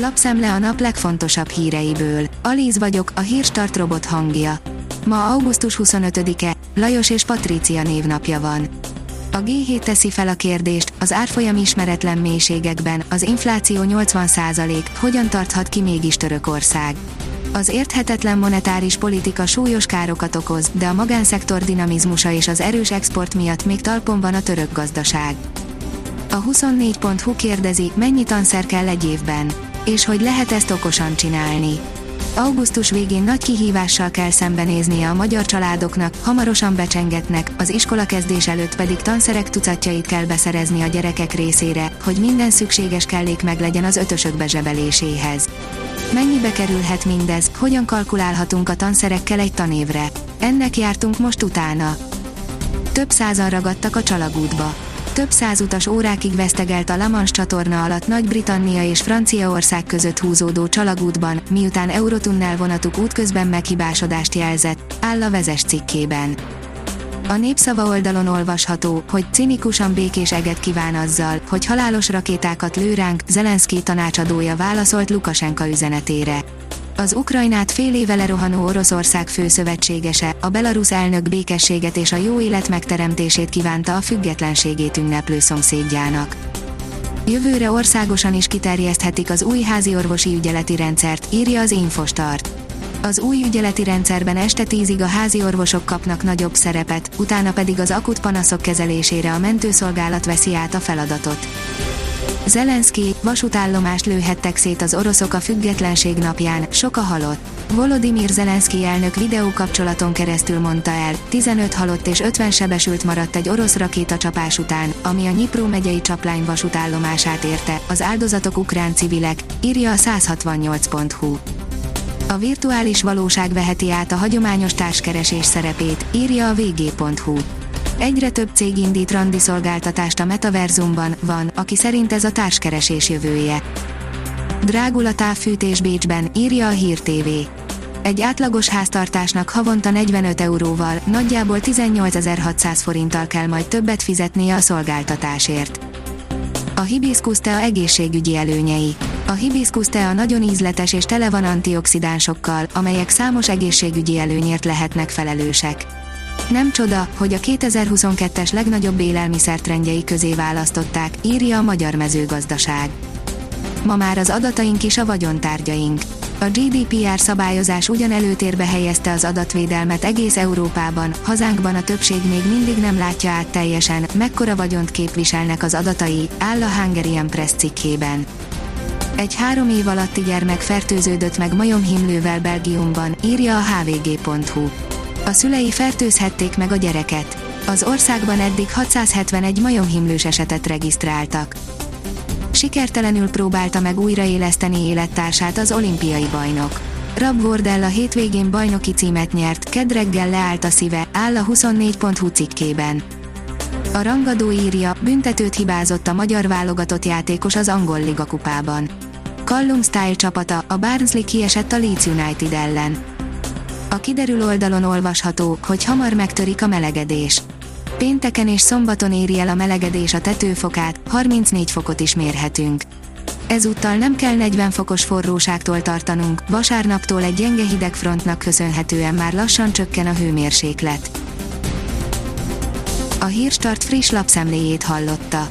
Lapszemle a nap legfontosabb híreiből. Alíz vagyok, a hírstart robot hangja. Ma augusztus 25-e, Lajos és Patrícia névnapja van. A G7 teszi fel a kérdést, az árfolyam ismeretlen mélységekben, az infláció 80%, hogyan tarthat ki mégis Törökország. Az érthetetlen monetáris politika súlyos károkat okoz, de a magánszektor dinamizmusa és az erős export miatt még talpon van a török gazdaság. A 24.hu kérdezi, mennyi tanszer kell egy évben, és hogy lehet ezt okosan csinálni. Augusztus végén nagy kihívással kell szembenéznie a magyar családoknak, hamarosan becsengetnek, az iskola kezdés előtt pedig tanszerek tucatjait kell beszerezni a gyerekek részére, hogy minden szükséges kellék meglegyen az ötösök bezsebeléséhez. Mennyibe kerülhet mindez, hogyan kalkulálhatunk a tanszerekkel egy tanévre? Ennek jártunk most utána. Több százan ragadtak a csalagútba több száz utas órákig vesztegelt a La Manche csatorna alatt Nagy-Britannia és Franciaország között húzódó csalagútban, miután Eurotunnel vonatuk útközben meghibásodást jelzett, áll a vezes cikkében. A népszava oldalon olvasható, hogy cinikusan békés eget kíván azzal, hogy halálos rakétákat lő ránk, Zelenszky tanácsadója válaszolt Lukasenka üzenetére. Az Ukrajnát fél éve lerohanó Oroszország főszövetségese, a belarusz elnök békességet és a jó élet megteremtését kívánta a függetlenségét ünneplő szomszédjának. Jövőre országosan is kiterjeszthetik az új házi orvosi ügyeleti rendszert, írja az Infostart. Az új ügyeleti rendszerben este tízig a házi orvosok kapnak nagyobb szerepet, utána pedig az akut panaszok kezelésére a mentőszolgálat veszi át a feladatot. Zelenszky, vasútállomást lőhettek szét az oroszok a függetlenség napján, sok a halott. Volodymyr Zelenszky elnök videókapcsolaton keresztül mondta el, 15 halott és 50 sebesült maradt egy orosz rakétacsapás után, ami a Nyipró megyei csaplány vasútállomását érte, az áldozatok ukrán civilek, írja a 168.hu. A virtuális valóság veheti át a hagyományos társkeresés szerepét, írja a vg.hu. Egyre több cég indít randi szolgáltatást a metaverzumban, van, aki szerint ez a társkeresés jövője. Drágul a távfűtés Bécsben, írja a Hír TV. Egy átlagos háztartásnak havonta 45 euróval, nagyjából 18.600 forinttal kell majd többet fizetnie a szolgáltatásért. A Hibiscus tea egészségügyi előnyei. A Hibiscus tea nagyon ízletes és tele van antioxidánsokkal, amelyek számos egészségügyi előnyért lehetnek felelősek. Nem csoda, hogy a 2022-es legnagyobb élelmiszertrendjei közé választották, írja a Magyar Mezőgazdaság. Ma már az adataink is a vagyontárgyaink. A GDPR szabályozás ugyan előtérbe helyezte az adatvédelmet egész Európában, hazánkban a többség még mindig nem látja át teljesen, mekkora vagyont képviselnek az adatai, áll a Hungarian Press cikkében. Egy három év alatti gyermek fertőződött meg majomhimlővel Belgiumban, írja a hvg.hu. A szülei fertőzhették meg a gyereket. Az országban eddig 671 majomhimlős esetet regisztráltak. Sikertelenül próbálta meg újraéleszteni élettársát az olimpiai bajnok. Rab Wardell a hétvégén bajnoki címet nyert, kedreggel leállt a szíve, áll a 24.hu cikkében. A rangadó írja, büntetőt hibázott a magyar válogatott játékos az angol liga kupában. Callum Style csapata, a Barnsley kiesett a Leeds United ellen. A kiderül oldalon olvasható, hogy hamar megtörik a melegedés. Pénteken és szombaton éri el a melegedés a tetőfokát, 34 fokot is mérhetünk. Ezúttal nem kell 40 fokos forróságtól tartanunk, vasárnaptól egy gyenge hidegfrontnak köszönhetően már lassan csökken a hőmérséklet. A Hírstart friss lapszemléjét hallotta.